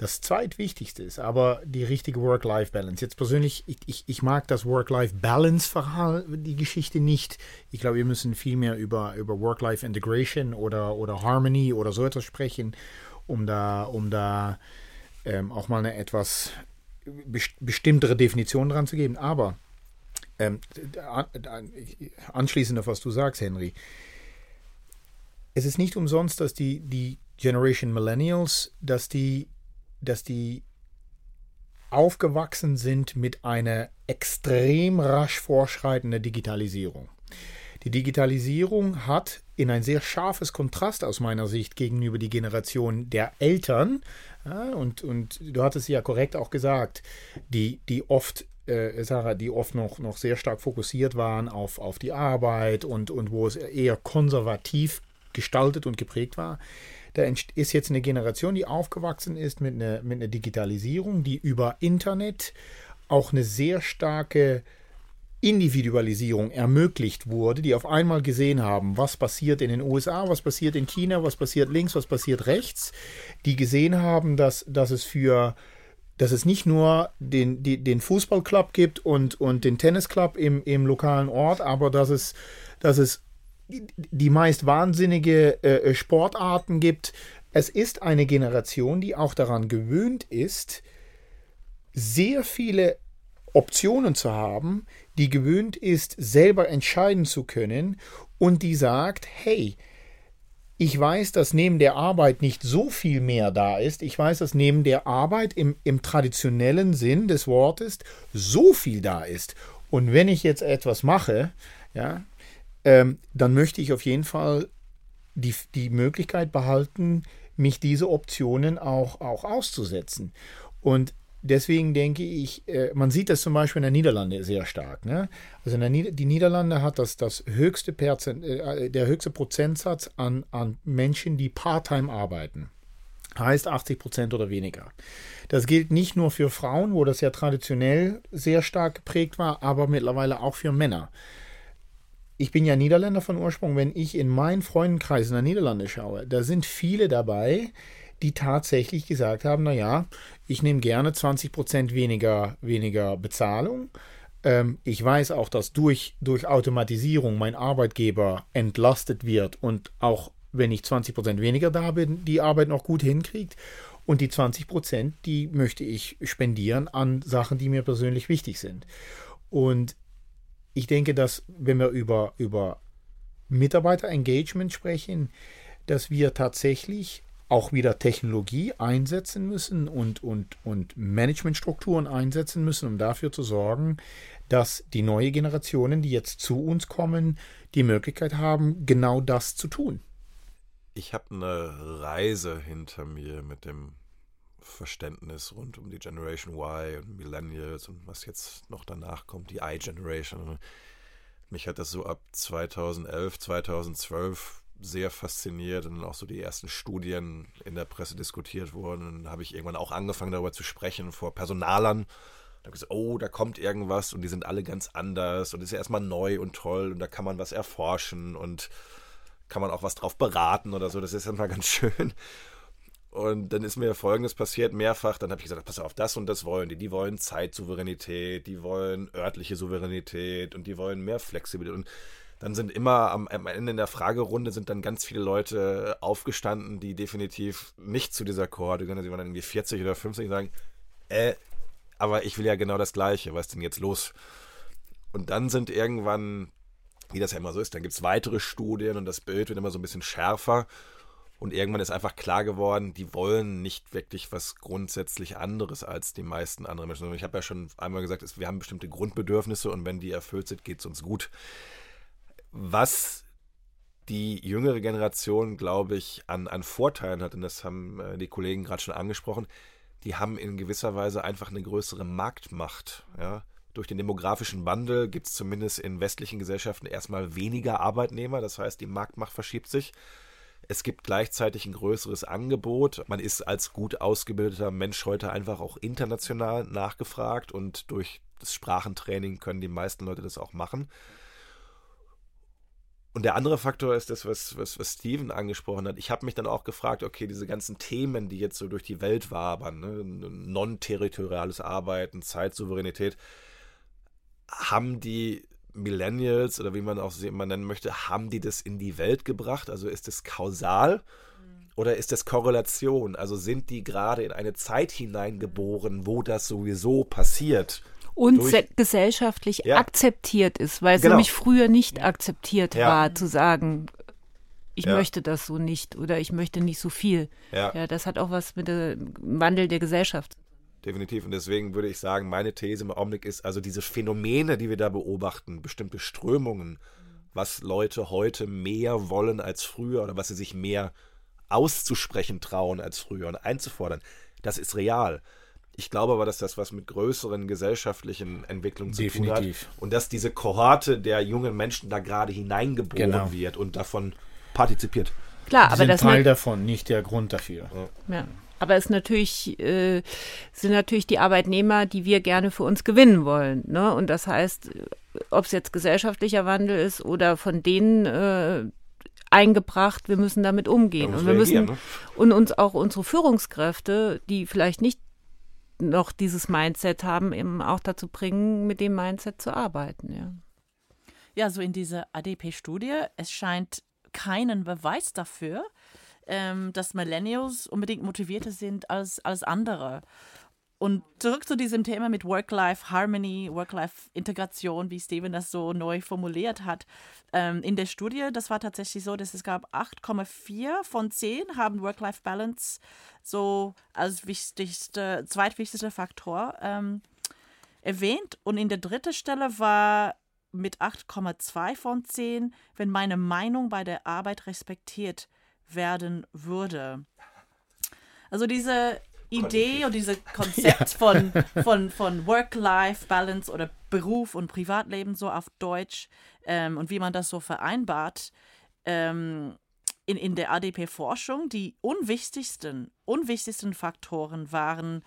das zweitwichtigste ist aber die richtige Work-Life-Balance. Jetzt persönlich, ich, ich, ich mag das Work-Life-Balance, die Geschichte nicht. Ich glaube, wir müssen viel mehr über, über Work-Life-Integration oder, oder Harmony oder so etwas sprechen, um da, um da ähm, auch mal eine etwas bestimmtere Definition dran zu geben. Aber ähm, anschließend auf was du sagst, Henry, es ist nicht umsonst, dass die, die Generation Millennials, dass die dass die aufgewachsen sind mit einer extrem rasch vorschreitenden Digitalisierung. Die Digitalisierung hat in ein sehr scharfes Kontrast aus meiner Sicht gegenüber die Generation der Eltern, ja, und, und du hattest ja korrekt auch gesagt, die, die oft äh, Sarah, die oft noch, noch sehr stark fokussiert waren auf, auf die Arbeit und, und wo es eher konservativ gestaltet und geprägt war. Da ist jetzt eine Generation, die aufgewachsen ist mit einer, mit einer Digitalisierung, die über Internet auch eine sehr starke Individualisierung ermöglicht wurde, die auf einmal gesehen haben, was passiert in den USA, was passiert in China, was passiert links, was passiert rechts, die gesehen haben, dass, dass es für dass es nicht nur den, die, den Fußballclub gibt und, und den Tennisclub im, im lokalen Ort, aber dass es, dass es die meist wahnsinnige äh, äh, Sportarten gibt. Es ist eine Generation, die auch daran gewöhnt ist, sehr viele Optionen zu haben, die gewöhnt ist, selber entscheiden zu können und die sagt, hey, ich weiß, dass neben der Arbeit nicht so viel mehr da ist. Ich weiß, dass neben der Arbeit im, im traditionellen Sinn des Wortes so viel da ist. Und wenn ich jetzt etwas mache, ja, ähm, dann möchte ich auf jeden Fall die, die Möglichkeit behalten, mich diese Optionen auch, auch auszusetzen. Und deswegen denke ich, äh, man sieht das zum Beispiel in der Niederlande sehr stark. Ne? Also Nieder die Niederlande hat das, das höchste Perzent, äh, der höchste Prozentsatz an, an Menschen, die Part-Time arbeiten. Heißt 80 Prozent oder weniger. Das gilt nicht nur für Frauen, wo das ja traditionell sehr stark geprägt war, aber mittlerweile auch für Männer ich bin ja Niederländer von Ursprung, wenn ich in meinen Freundenkreis in der Niederlande schaue, da sind viele dabei, die tatsächlich gesagt haben, naja, ich nehme gerne 20% weniger, weniger Bezahlung. Ähm, ich weiß auch, dass durch, durch Automatisierung mein Arbeitgeber entlastet wird und auch wenn ich 20% weniger da bin, die Arbeit noch gut hinkriegt. Und die 20%, die möchte ich spendieren an Sachen, die mir persönlich wichtig sind. Und ich denke, dass wenn wir über, über Mitarbeiterengagement sprechen, dass wir tatsächlich auch wieder Technologie einsetzen müssen und, und, und Managementstrukturen einsetzen müssen, um dafür zu sorgen, dass die neue Generationen, die jetzt zu uns kommen, die Möglichkeit haben, genau das zu tun. Ich habe eine Reise hinter mir mit dem Verständnis rund um die Generation Y und Millennials und was jetzt noch danach kommt, die I-Generation. Mich hat das so ab 2011, 2012 sehr fasziniert und auch so die ersten Studien in der Presse diskutiert wurden. Und dann habe ich irgendwann auch angefangen darüber zu sprechen vor Personalern. Da habe ich gesagt, oh, da kommt irgendwas und die sind alle ganz anders und ist ja erstmal neu und toll und da kann man was erforschen und kann man auch was drauf beraten oder so. Das ist erstmal ganz schön. Und dann ist mir Folgendes passiert, mehrfach. Dann habe ich gesagt, pass auf, das und das wollen die. Die wollen Zeitsouveränität, die wollen örtliche Souveränität und die wollen mehr Flexibilität. Und dann sind immer am, am Ende der Fragerunde sind dann ganz viele Leute aufgestanden, die definitiv nicht zu dieser Kohorte gehören. Sie waren dann irgendwie 40 oder 50 und sagen, äh, aber ich will ja genau das Gleiche. Was ist denn jetzt los? Und dann sind irgendwann, wie das ja immer so ist, dann gibt es weitere Studien und das Bild wird immer so ein bisschen schärfer. Und irgendwann ist einfach klar geworden, die wollen nicht wirklich was grundsätzlich anderes als die meisten anderen Menschen. Ich habe ja schon einmal gesagt, wir haben bestimmte Grundbedürfnisse und wenn die erfüllt sind, geht es uns gut. Was die jüngere Generation, glaube ich, an, an Vorteilen hat, und das haben äh, die Kollegen gerade schon angesprochen, die haben in gewisser Weise einfach eine größere Marktmacht. Ja? Durch den demografischen Wandel gibt es zumindest in westlichen Gesellschaften erstmal weniger Arbeitnehmer, das heißt, die Marktmacht verschiebt sich. Es gibt gleichzeitig ein größeres Angebot. Man ist als gut ausgebildeter Mensch heute einfach auch international nachgefragt und durch das Sprachentraining können die meisten Leute das auch machen. Und der andere Faktor ist das, was, was, was Steven angesprochen hat. Ich habe mich dann auch gefragt, okay, diese ganzen Themen, die jetzt so durch die Welt wabern, ne? non-territoriales Arbeiten, Zeitsouveränität, haben die Millennials oder wie man auch sie immer nennen möchte, haben die das in die Welt gebracht? Also ist es kausal mhm. oder ist es Korrelation? Also sind die gerade in eine Zeit hineingeboren, wo das sowieso passiert? und gesellschaftlich ja. akzeptiert ist, weil es genau. nämlich früher nicht akzeptiert ja. war, zu sagen, ich ja. möchte das so nicht oder ich möchte nicht so viel. Ja. ja, das hat auch was mit dem Wandel der Gesellschaft. Definitiv. Und deswegen würde ich sagen, meine These im Augenblick ist, also diese Phänomene, die wir da beobachten, bestimmte Strömungen, was Leute heute mehr wollen als früher oder was sie sich mehr auszusprechen trauen als früher und einzufordern, das ist real. Ich glaube aber, dass das was mit größeren gesellschaftlichen Entwicklungen zu Definitiv. tun hat. Und dass diese Kohorte der jungen Menschen da gerade hineingeboren genau. wird und davon partizipiert. Klar, aber sind das Teil davon, nicht der Grund dafür. Ja. ja. Aber es natürlich, äh, sind natürlich die Arbeitnehmer, die wir gerne für uns gewinnen wollen. Ne? Und das heißt, ob es jetzt gesellschaftlicher Wandel ist oder von denen äh, eingebracht, wir müssen damit umgehen. Und wir müssen ne? und uns auch unsere Führungskräfte, die vielleicht nicht noch dieses Mindset haben, eben auch dazu bringen, mit dem Mindset zu arbeiten. Ja, ja so in dieser ADP-Studie, es scheint keinen Beweis dafür, ähm, dass Millennials unbedingt motivierter sind als, als andere. Und zurück zu diesem Thema mit Work-Life-Harmony, Work-Life-Integration, wie Steven das so neu formuliert hat. Ähm, in der Studie, das war tatsächlich so, dass es gab 8,4 von 10 haben Work-Life-Balance so als wichtigste, zweitwichtigster Faktor ähm, erwähnt. Und in der dritten Stelle war mit 8,2 von 10, wenn meine Meinung bei der Arbeit respektiert werden würde. Also diese Idee und dieses Konzept ja. von, von, von Work-Life-Balance oder Beruf und Privatleben so auf Deutsch ähm, und wie man das so vereinbart. Ähm, in, in der ADP-Forschung, die unwichtigsten, unwichtigsten Faktoren waren,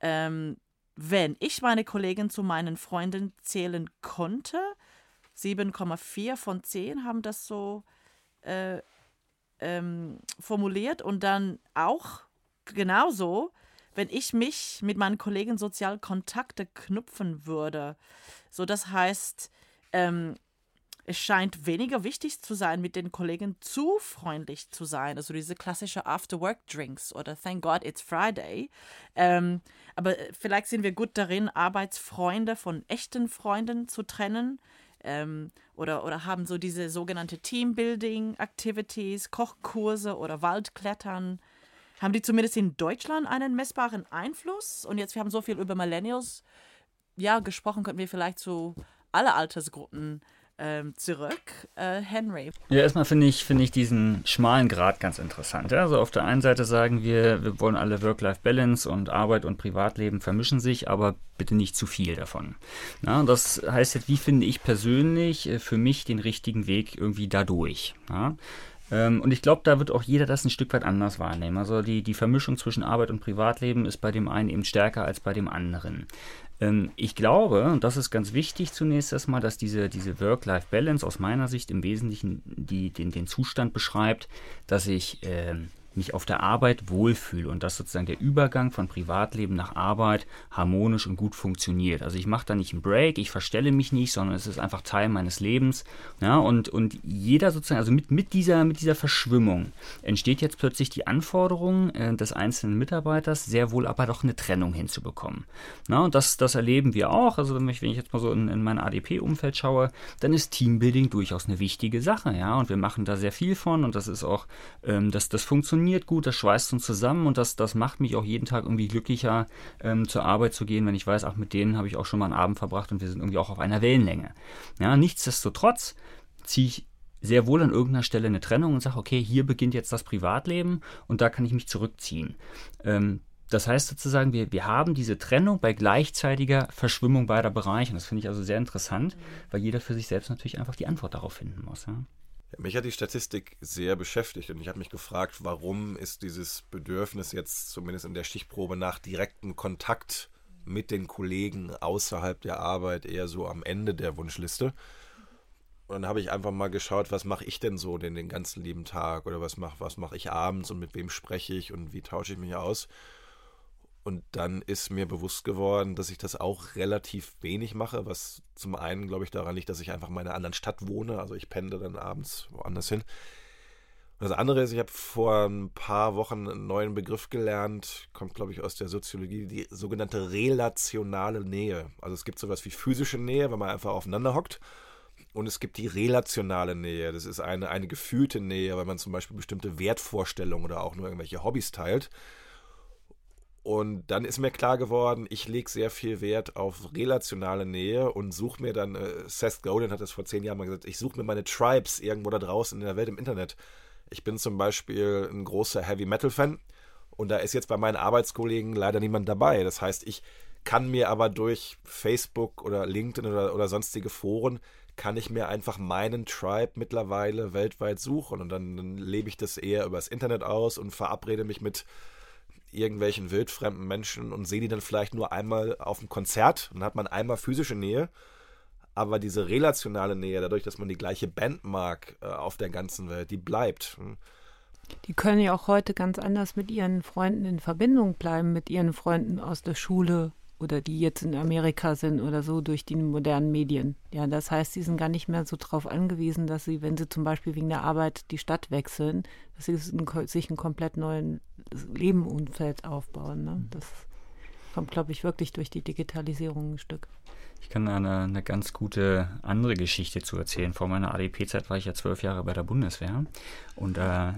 ähm, wenn ich meine Kollegen zu meinen Freunden zählen konnte, 7,4 von 10 haben das so äh, ähm, formuliert und dann auch genauso wenn ich mich mit meinen Kollegen sozial Kontakte knüpfen würde. So, das heißt, ähm, es scheint weniger wichtig zu sein, mit den Kollegen zu freundlich zu sein. Also diese klassische After-Work-Drinks oder Thank God It's Friday. Ähm, aber äh, vielleicht sind wir gut darin, Arbeitsfreunde von echten Freunden zu trennen. Ähm, oder, oder haben so diese sogenannte Teambuilding-Activities, Kochkurse oder Waldklettern haben die zumindest in Deutschland einen messbaren Einfluss? Und jetzt, wir haben so viel über Millennials ja, gesprochen, könnten wir vielleicht zu alle Altersgruppen ähm, zurück. Äh, Henry. Ja, erstmal finde ich, find ich diesen schmalen Grad ganz interessant. Ja? Also auf der einen Seite sagen wir, wir wollen alle Work-Life-Balance und Arbeit und Privatleben vermischen sich, aber bitte nicht zu viel davon. Na, das heißt jetzt, wie finde ich persönlich äh, für mich den richtigen Weg irgendwie dadurch? Ja? Ähm, und ich glaube, da wird auch jeder das ein Stück weit anders wahrnehmen. Also die, die Vermischung zwischen Arbeit und Privatleben ist bei dem einen eben stärker als bei dem anderen. Ähm, ich glaube, und das ist ganz wichtig zunächst erstmal, dass diese, diese Work-Life-Balance aus meiner Sicht im Wesentlichen die, den, den Zustand beschreibt, dass ich äh, mich auf der Arbeit wohlfühle und dass sozusagen der Übergang von Privatleben nach Arbeit harmonisch und gut funktioniert. Also ich mache da nicht einen Break, ich verstelle mich nicht, sondern es ist einfach Teil meines Lebens. Ja, und, und jeder sozusagen, also mit, mit, dieser, mit dieser Verschwimmung entsteht jetzt plötzlich die Anforderung äh, des einzelnen Mitarbeiters, sehr wohl aber doch eine Trennung hinzubekommen. Na, und das, das erleben wir auch. Also wenn ich, wenn ich jetzt mal so in, in mein ADP-Umfeld schaue, dann ist Teambuilding durchaus eine wichtige Sache, ja. Und wir machen da sehr viel von und das ist auch, ähm, das, das funktioniert gut, das schweißt uns zusammen und das, das macht mich auch jeden Tag irgendwie glücklicher, ähm, zur Arbeit zu gehen, wenn ich weiß, ach, mit denen habe ich auch schon mal einen Abend verbracht und wir sind irgendwie auch auf einer Wellenlänge. Ja, nichtsdestotrotz ziehe ich sehr wohl an irgendeiner Stelle eine Trennung und sage, okay, hier beginnt jetzt das Privatleben und da kann ich mich zurückziehen. Ähm, das heißt sozusagen, wir, wir haben diese Trennung bei gleichzeitiger Verschwimmung beider Bereiche. Und das finde ich also sehr interessant, weil jeder für sich selbst natürlich einfach die Antwort darauf finden muss. Ja? Mich hat die Statistik sehr beschäftigt und ich habe mich gefragt, warum ist dieses Bedürfnis jetzt zumindest in der Stichprobe nach direktem Kontakt mit den Kollegen außerhalb der Arbeit eher so am Ende der Wunschliste. Und dann habe ich einfach mal geschaut, was mache ich denn so den, den ganzen lieben Tag oder was mache was mach ich abends und mit wem spreche ich und wie tausche ich mich aus. Und dann ist mir bewusst geworden, dass ich das auch relativ wenig mache, was zum einen, glaube ich, daran liegt, dass ich einfach in einer anderen Stadt wohne. Also ich pendle dann abends woanders hin. Und das andere ist, ich habe vor ein paar Wochen einen neuen Begriff gelernt, kommt, glaube ich, aus der Soziologie, die sogenannte relationale Nähe. Also es gibt sowas wie physische Nähe, wenn man einfach aufeinander hockt. Und es gibt die relationale Nähe. Das ist eine, eine gefühlte Nähe, weil man zum Beispiel bestimmte Wertvorstellungen oder auch nur irgendwelche Hobbys teilt. Und dann ist mir klar geworden, ich lege sehr viel Wert auf relationale Nähe und suche mir dann, äh, Seth Godin hat das vor zehn Jahren mal gesagt, ich suche mir meine Tribes irgendwo da draußen in der Welt im Internet. Ich bin zum Beispiel ein großer Heavy Metal Fan und da ist jetzt bei meinen Arbeitskollegen leider niemand dabei. Das heißt, ich kann mir aber durch Facebook oder LinkedIn oder, oder sonstige Foren, kann ich mir einfach meinen Tribe mittlerweile weltweit suchen und dann, dann lebe ich das eher übers Internet aus und verabrede mich mit irgendwelchen wildfremden Menschen und sehe die dann vielleicht nur einmal auf dem Konzert und hat man einmal physische Nähe. Aber diese relationale Nähe, dadurch, dass man die gleiche Band mag äh, auf der ganzen Welt, die bleibt. Hm. Die können ja auch heute ganz anders mit ihren Freunden in Verbindung bleiben, mit ihren Freunden aus der Schule oder die jetzt in Amerika sind oder so durch die modernen Medien. Ja, das heißt, sie sind gar nicht mehr so darauf angewiesen, dass sie, wenn sie zum Beispiel wegen der Arbeit die Stadt wechseln, dass sie sich ein komplett neues Lebenumfeld aufbauen. Ne? Das kommt, glaube ich, wirklich durch die Digitalisierung ein Stück. Ich kann eine, eine ganz gute andere Geschichte zu erzählen. Vor meiner ADP-Zeit war ich ja zwölf Jahre bei der Bundeswehr und äh,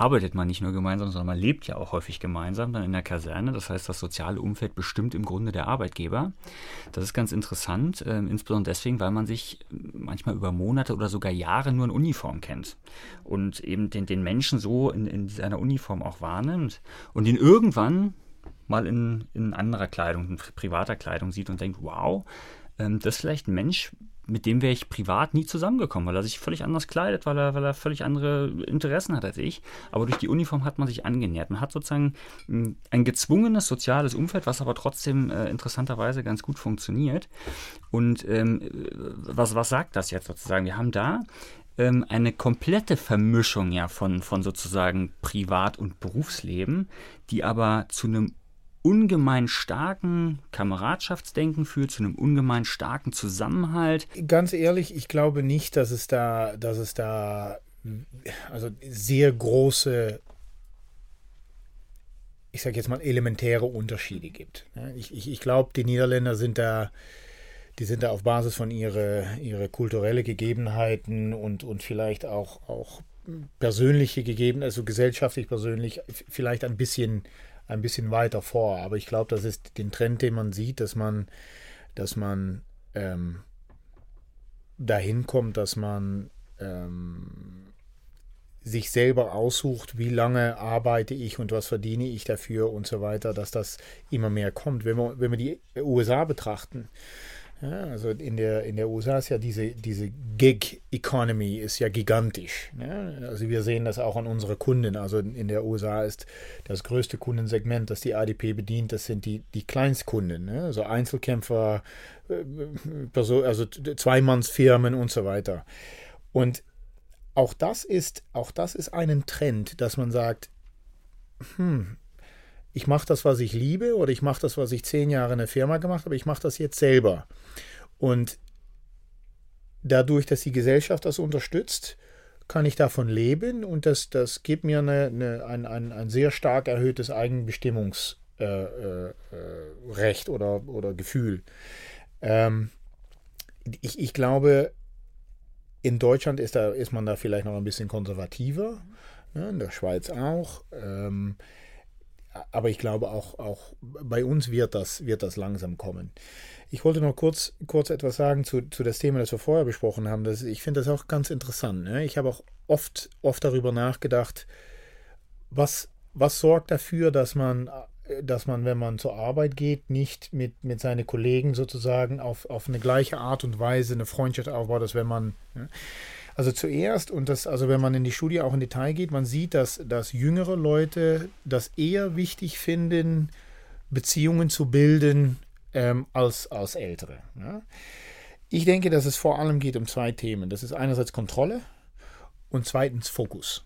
arbeitet man nicht nur gemeinsam, sondern man lebt ja auch häufig gemeinsam dann in der Kaserne. Das heißt, das soziale Umfeld bestimmt im Grunde der Arbeitgeber. Das ist ganz interessant, äh, insbesondere deswegen, weil man sich manchmal über Monate oder sogar Jahre nur in Uniform kennt und eben den, den Menschen so in, in seiner Uniform auch wahrnimmt und ihn irgendwann mal in, in anderer Kleidung, in privater Kleidung sieht und denkt, wow, ähm, das ist vielleicht ein Mensch, mit dem wäre ich privat nie zusammengekommen, weil er sich völlig anders kleidet, weil er, weil er völlig andere Interessen hat als ich. Aber durch die Uniform hat man sich angenähert. Man hat sozusagen hm, ein gezwungenes soziales Umfeld, was aber trotzdem äh, interessanterweise ganz gut funktioniert. Und ähm, was, was sagt das jetzt sozusagen? Wir haben da ähm, eine komplette Vermischung ja von, von sozusagen Privat- und Berufsleben, die aber zu einem ungemein starken Kameradschaftsdenken führt, zu einem ungemein starken Zusammenhalt. Ganz ehrlich, ich glaube nicht, dass es da, dass es da also sehr große, ich sage jetzt mal, elementäre Unterschiede gibt. Ich, ich, ich glaube, die Niederländer sind da, die sind da auf Basis von ihre, ihre kulturelle Gegebenheiten und, und vielleicht auch, auch persönliche Gegebenheiten, also gesellschaftlich persönlich, vielleicht ein bisschen ein bisschen weiter vor. Aber ich glaube, das ist den Trend, den man sieht, dass man, dass man ähm, dahin kommt, dass man ähm, sich selber aussucht, wie lange arbeite ich und was verdiene ich dafür und so weiter, dass das immer mehr kommt. Wenn wir, wenn wir die USA betrachten, ja, also in der, in der USA ist ja diese, diese Gig-Economy ist ja gigantisch. Ja? Also wir sehen das auch an unsere Kunden. Also in der USA ist das größte Kundensegment, das die ADP bedient, das sind die, die Kleinstkunden. Ne? Also Einzelkämpfer, äh, also Zweimannsfirmen und so weiter. Und auch das ist, auch das ist ein Trend, dass man sagt, hm, ich mache das, was ich liebe, oder ich mache das, was ich zehn Jahre in der Firma gemacht habe, ich mache das jetzt selber. Und dadurch, dass die Gesellschaft das unterstützt, kann ich davon leben und das, das gibt mir eine, eine, ein, ein, ein sehr stark erhöhtes Eigenbestimmungsrecht äh, äh, oder, oder Gefühl. Ähm, ich, ich glaube, in Deutschland ist, da, ist man da vielleicht noch ein bisschen konservativer, ja, in der Schweiz auch. Ähm, aber ich glaube, auch, auch bei uns wird das, wird das langsam kommen. Ich wollte noch kurz, kurz etwas sagen zu, zu das Thema, das wir vorher besprochen haben. Das, ich finde das auch ganz interessant. Ne? Ich habe auch oft, oft darüber nachgedacht, was, was sorgt dafür, dass man, dass man, wenn man zur Arbeit geht, nicht mit, mit seinen Kollegen sozusagen auf, auf eine gleiche Art und Weise eine Freundschaft aufbaut, als wenn man. Ne? Also zuerst, und das, also wenn man in die Studie auch in Detail geht, man sieht, dass, dass jüngere Leute das eher wichtig finden, Beziehungen zu bilden ähm, als, als ältere. Ja. Ich denke, dass es vor allem geht um zwei Themen. Das ist einerseits Kontrolle und zweitens Fokus.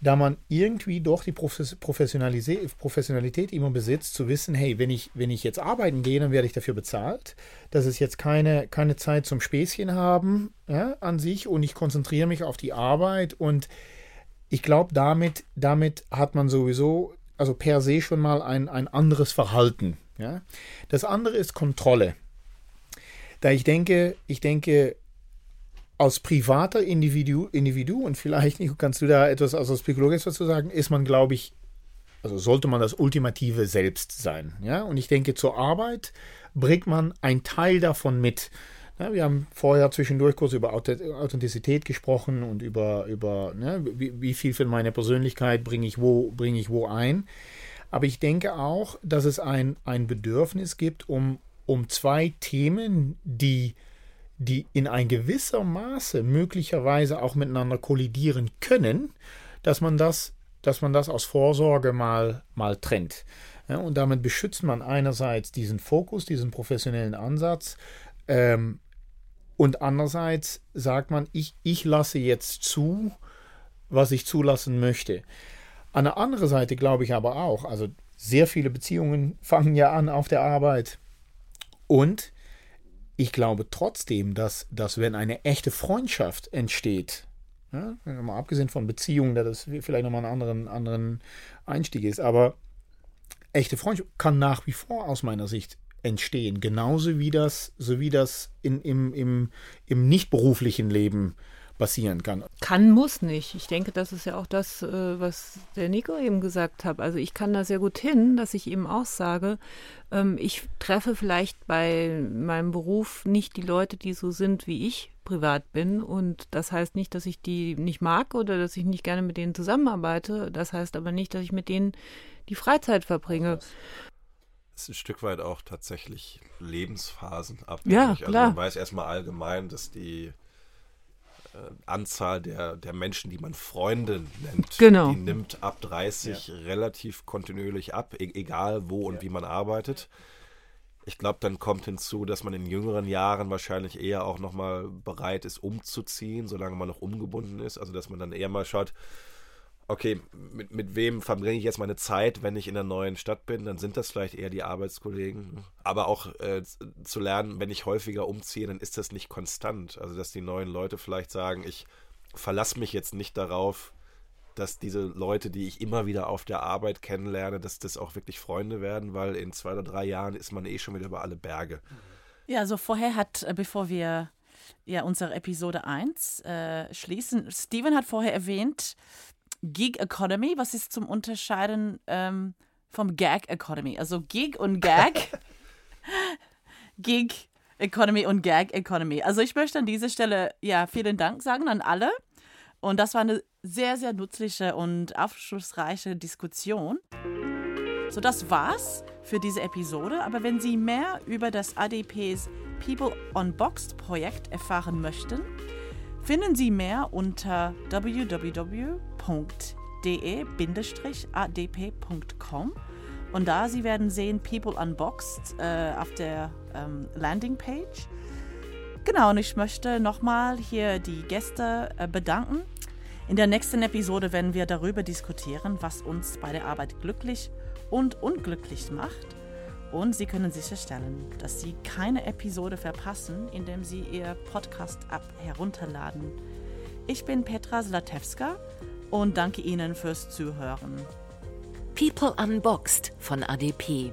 Da man irgendwie doch die Professionalität immer besitzt, zu wissen, hey, wenn ich, wenn ich jetzt arbeiten gehe, dann werde ich dafür bezahlt. Das ist jetzt keine, keine Zeit zum Späßchen haben ja, an sich und ich konzentriere mich auf die Arbeit und ich glaube, damit, damit hat man sowieso, also per se schon mal ein, ein anderes Verhalten ja? Das andere ist Kontrolle. Da ich denke, ich denke, aus privater Individu, Individu und vielleicht kannst du da etwas also als Psychologe dazu sagen, ist man, glaube ich, also sollte man das ultimative Selbst sein. Ja? Und ich denke, zur Arbeit bringt man einen Teil davon mit. Ja, wir haben vorher zwischendurch kurz über Authentizität gesprochen und über, über ne, wie, wie, viel von meiner Persönlichkeit bringe ich wo, bringe ich wo ein. Aber ich denke auch, dass es ein, ein Bedürfnis gibt, um, um zwei Themen, die, die in ein gewisser Maße möglicherweise auch miteinander kollidieren können, dass man das, dass man das aus Vorsorge mal, mal trennt. Ja, und damit beschützt man einerseits diesen Fokus, diesen professionellen Ansatz, ähm, und andererseits sagt man, ich, ich lasse jetzt zu, was ich zulassen möchte. An der anderen Seite glaube ich aber auch, also sehr viele Beziehungen fangen ja an auf der Arbeit. Und ich glaube trotzdem, dass, dass wenn eine echte Freundschaft entsteht, ja, mal abgesehen von Beziehungen, da das vielleicht nochmal einen anderen, anderen Einstieg ist, aber echte Freundschaft kann nach wie vor aus meiner Sicht entstehen, genauso wie das, so wie das in, im, im, im nicht beruflichen Leben äh, passieren kann. Kann, muss nicht. Ich denke, das ist ja auch das, äh, was der Nico eben gesagt hat. Also ich kann da sehr gut hin, dass ich eben auch sage, ähm, ich treffe vielleicht bei meinem Beruf nicht die Leute, die so sind, wie ich privat bin. Und das heißt nicht, dass ich die nicht mag oder dass ich nicht gerne mit denen zusammenarbeite. Das heißt aber nicht, dass ich mit denen die Freizeit verbringe. Das ist ein Stück weit auch tatsächlich Lebensphasen abhängig. Ja, klar. Also man weiß erstmal allgemein, dass die Anzahl der, der Menschen, die man Freunde nennt, genau. die nimmt ab 30 ja. relativ kontinuierlich ab, e egal wo und ja. wie man arbeitet. Ich glaube, dann kommt hinzu, dass man in jüngeren Jahren wahrscheinlich eher auch nochmal bereit ist, umzuziehen, solange man noch umgebunden ist. Also, dass man dann eher mal schaut, okay, mit, mit wem verbringe ich jetzt meine Zeit, wenn ich in der neuen Stadt bin, dann sind das vielleicht eher die Arbeitskollegen. Aber auch äh, zu lernen, wenn ich häufiger umziehe, dann ist das nicht konstant. Also, dass die neuen Leute vielleicht sagen, ich verlasse mich jetzt nicht darauf, dass diese Leute, die ich immer wieder auf der Arbeit kennenlerne, dass das auch wirklich Freunde werden, weil in zwei oder drei Jahren ist man eh schon wieder über alle Berge. Ja, also vorher hat, äh, bevor wir ja unsere Episode 1 äh, schließen, Steven hat vorher erwähnt, Gig Economy, was ist zum Unterscheiden ähm, vom Gag Economy? Also Gig und Gag. Gig Economy und Gag Economy. Also ich möchte an dieser Stelle ja vielen Dank sagen an alle. Und das war eine sehr, sehr nützliche und aufschlussreiche Diskussion. So, das war's für diese Episode. Aber wenn Sie mehr über das ADPs People Unboxed Projekt erfahren möchten, finden Sie mehr unter www.de-adp.com und da Sie werden sehen People Unboxed äh, auf der ähm, Landingpage. Genau, und ich möchte nochmal hier die Gäste äh, bedanken. In der nächsten Episode werden wir darüber diskutieren, was uns bei der Arbeit glücklich und unglücklich macht. Und Sie können sicherstellen, dass Sie keine Episode verpassen, indem Sie Ihr Podcast-App herunterladen. Ich bin Petra Zlatewska und danke Ihnen fürs Zuhören. People Unboxed von ADP.